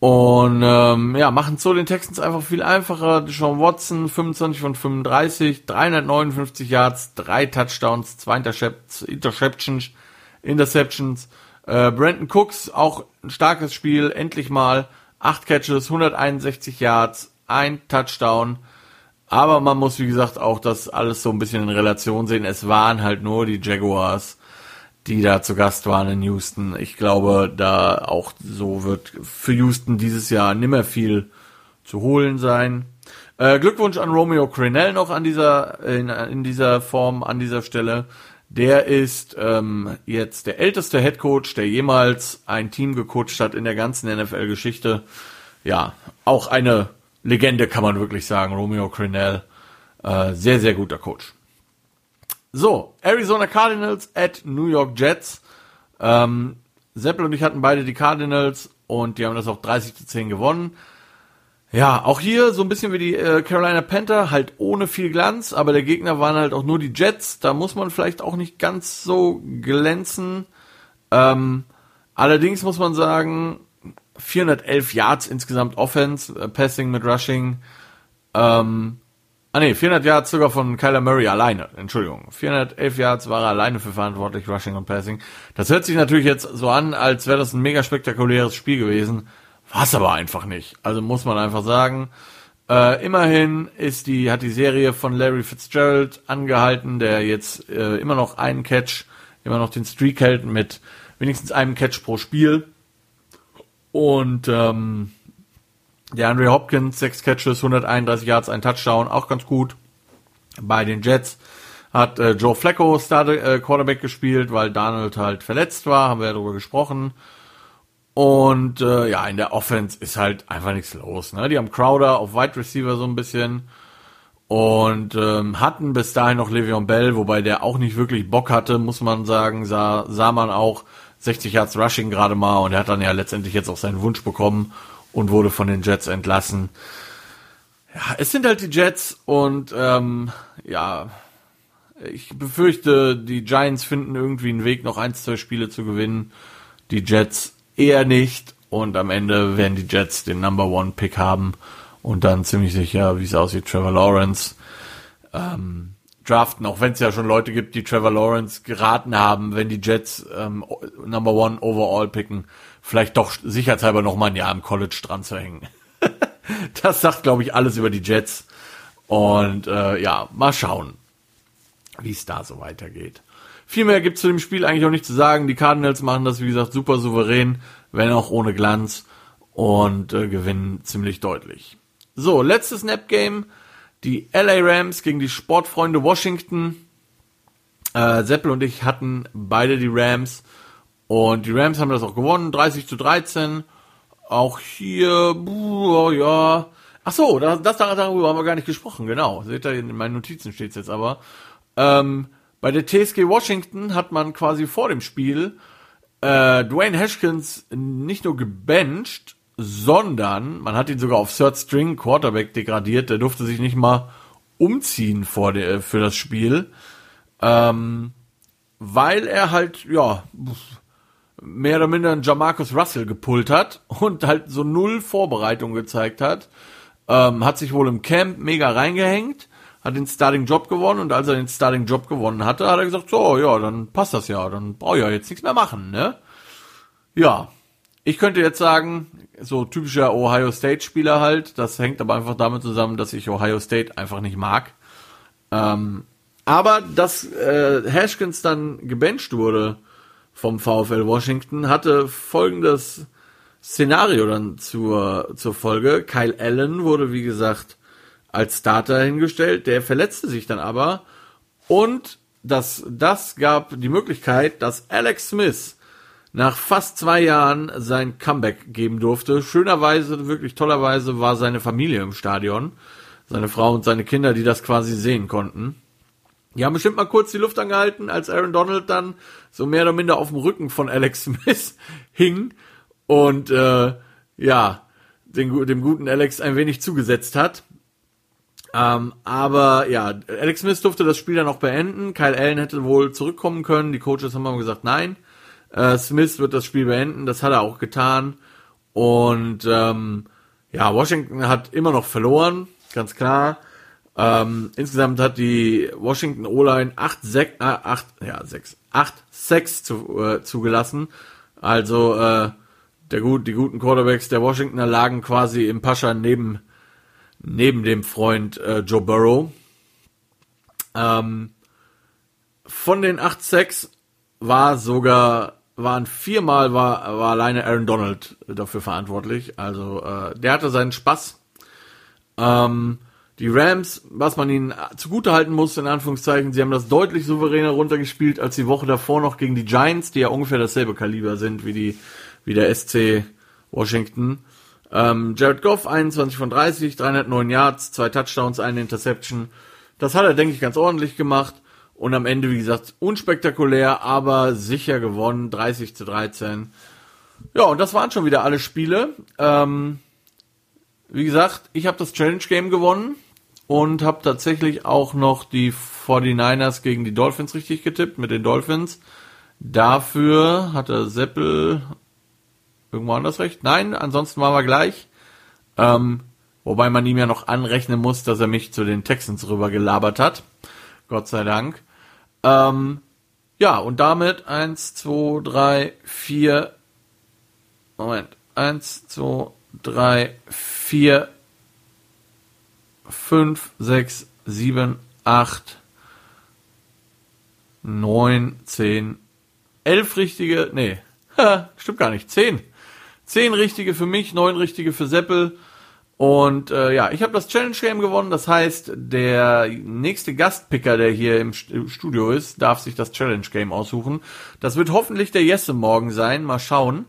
Und ähm, ja, machen so den Texans einfach viel einfacher. Sean Watson, 25 von 35, 359 Yards, drei Touchdowns, zwei Interceptions, Interceptions. Äh, Brandon Cooks, auch ein starkes Spiel, endlich mal. Acht Catches, 161 Yards, ein Touchdown. Aber man muss, wie gesagt, auch das alles so ein bisschen in Relation sehen. Es waren halt nur die Jaguars die da zu Gast waren in Houston. Ich glaube, da auch so wird für Houston dieses Jahr nimmer viel zu holen sein. Äh, Glückwunsch an Romeo Crenell noch an dieser, in, in dieser Form, an dieser Stelle. Der ist ähm, jetzt der älteste Head Coach, der jemals ein Team gecoacht hat in der ganzen NFL-Geschichte. Ja, auch eine Legende kann man wirklich sagen, Romeo Crenell. Äh, sehr, sehr guter Coach. So, Arizona Cardinals at New York Jets. Ähm, Seppel und ich hatten beide die Cardinals und die haben das auch 30 zu 10 gewonnen. Ja, auch hier so ein bisschen wie die äh, Carolina Panther, halt ohne viel Glanz, aber der Gegner waren halt auch nur die Jets. Da muss man vielleicht auch nicht ganz so glänzen. Ähm, allerdings muss man sagen, 411 Yards insgesamt Offense, äh, Passing mit Rushing. Ähm, Ah nee, 400 Yards sogar von Kyler Murray alleine. Entschuldigung. 411 Yards war er alleine für verantwortlich, Rushing und Passing. Das hört sich natürlich jetzt so an, als wäre das ein mega spektakuläres Spiel gewesen. War es aber einfach nicht. Also muss man einfach sagen. Äh, immerhin ist die, hat die Serie von Larry Fitzgerald angehalten, der jetzt äh, immer noch einen Catch, immer noch den Streak hält mit wenigstens einem Catch pro Spiel. Und ähm, der Andre Hopkins, sechs Catches, 131 Yards, ein Touchdown, auch ganz gut. Bei den Jets hat äh, Joe Flacco Starter, äh, Quarterback gespielt, weil Donald halt verletzt war, haben wir ja darüber gesprochen. Und äh, ja, in der Offense ist halt einfach nichts los. Ne? Die haben Crowder auf Wide Receiver so ein bisschen und ähm, hatten bis dahin noch Le'Veon Bell, wobei der auch nicht wirklich Bock hatte, muss man sagen, sah, sah man auch 60 Yards Rushing gerade mal und er hat dann ja letztendlich jetzt auch seinen Wunsch bekommen und wurde von den Jets entlassen. Ja, es sind halt die Jets und ähm, ja, ich befürchte, die Giants finden irgendwie einen Weg, noch ein, zwei Spiele zu gewinnen. Die Jets eher nicht und am Ende werden die Jets den Number One Pick haben und dann ziemlich sicher, wie es aussieht, Trevor Lawrence. Ähm, draften, auch wenn es ja schon Leute gibt, die Trevor Lawrence geraten haben, wenn die Jets ähm, Number One Overall picken, vielleicht doch sicherheitshalber noch mal ein Jahr im College dran zu hängen. das sagt, glaube ich, alles über die Jets. Und äh, ja, mal schauen, wie es da so weitergeht. Viel mehr gibt zu dem Spiel eigentlich auch nicht zu sagen. Die Cardinals machen das, wie gesagt, super souverän, wenn auch ohne Glanz und äh, gewinnen ziemlich deutlich. So, letztes Snap-Game. Die LA Rams gegen die Sportfreunde Washington. Äh, Seppel und ich hatten beide die Rams. Und die Rams haben das auch gewonnen, 30 zu 13. Auch hier, boah, ja. Ach so, das, das darüber haben wir gar nicht gesprochen, genau. Seht ihr, in meinen Notizen steht's jetzt aber. Ähm, bei der TSG Washington hat man quasi vor dem Spiel äh, Dwayne Haskins nicht nur gebencht, sondern man hat ihn sogar auf Third String Quarterback degradiert. Der durfte sich nicht mal umziehen vor der, für das Spiel, ähm, weil er halt ja mehr oder minder einen Jamarcus Russell gepullt hat und halt so null Vorbereitung gezeigt hat. Ähm, hat sich wohl im Camp mega reingehängt hat den Starting Job gewonnen und als er den Starting Job gewonnen hatte, hat er gesagt, so, ja, dann passt das ja, dann brauche ich ja jetzt nichts mehr machen, ne? Ja, ich könnte jetzt sagen, so typischer Ohio State Spieler halt, das hängt aber einfach damit zusammen, dass ich Ohio State einfach nicht mag. Ähm, aber dass äh, Haskins dann gebencht wurde vom VfL Washington, hatte folgendes Szenario dann zur, zur Folge. Kyle Allen wurde, wie gesagt, als Starter hingestellt. Der verletzte sich dann aber und das, das gab die Möglichkeit, dass Alex Smith nach fast zwei Jahren sein Comeback geben durfte. Schönerweise, wirklich tollerweise war seine Familie im Stadion. Seine Frau und seine Kinder, die das quasi sehen konnten. Die haben bestimmt mal kurz die Luft angehalten, als Aaron Donald dann so mehr oder minder auf dem Rücken von Alex Smith hing und äh, ja, den, dem guten Alex ein wenig zugesetzt hat. Ähm, aber ja, Alex Smith durfte das Spiel dann auch beenden. Kyle Allen hätte wohl zurückkommen können. Die Coaches haben aber gesagt, nein. Äh, Smith wird das Spiel beenden. Das hat er auch getan. Und ähm, ja, Washington hat immer noch verloren, ganz klar. Ähm, insgesamt hat die Washington O-Line 8, 6, äh, 8, ja, 6, 8, 6 zu, äh, zugelassen. Also äh, der gut, die guten Quarterbacks der Washingtoner lagen quasi im Pascha neben neben dem Freund äh, Joe Burrow. Ähm, von den 8-6 war sogar, waren viermal war, war alleine Aaron Donald dafür verantwortlich. Also äh, der hatte seinen Spaß. Ähm, die Rams, was man ihnen zugute halten muss, in Anführungszeichen, sie haben das deutlich souveräner runtergespielt als die Woche davor noch gegen die Giants, die ja ungefähr dasselbe Kaliber sind wie die, wie der SC Washington. Ähm, Jared Goff, 21 von 30, 309 Yards, zwei Touchdowns, eine Interception. Das hat er, denke ich, ganz ordentlich gemacht. Und am Ende, wie gesagt, unspektakulär, aber sicher gewonnen, 30 zu 13. Ja, und das waren schon wieder alle Spiele. Ähm, wie gesagt, ich habe das Challenge Game gewonnen und habe tatsächlich auch noch die 49ers gegen die Dolphins richtig getippt mit den Dolphins. Dafür hatte Seppel irgendwo anders recht? Nein, ansonsten waren wir gleich. Ähm, wobei man ihm ja noch anrechnen muss, dass er mich zu den Texans rüber gelabert hat. Gott sei Dank. Ähm, ja, und damit eins, zwei, drei, vier. Moment. eins, zwei, drei, vier, fünf, sechs, sieben, acht, neun, zehn, elf richtige, nee, stimmt gar nicht, zehn. Zehn richtige für mich, neun richtige für Seppel. Und äh, ja, ich habe das Challenge Game gewonnen. Das heißt, der nächste Gastpicker, der hier im Studio ist, darf sich das Challenge Game aussuchen. Das wird hoffentlich der Jesse morgen sein. Mal schauen.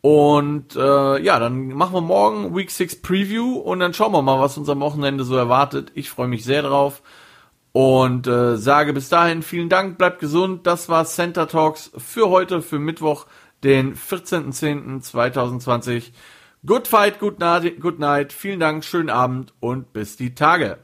Und äh, ja, dann machen wir morgen Week 6 Preview und dann schauen wir mal, was uns am Wochenende so erwartet. Ich freue mich sehr drauf und äh, sage bis dahin vielen Dank, bleibt gesund. Das war Center Talks für heute, für Mittwoch, den 14.10.2020. Good fight, good night, good night. Vielen Dank, schönen Abend und bis die Tage.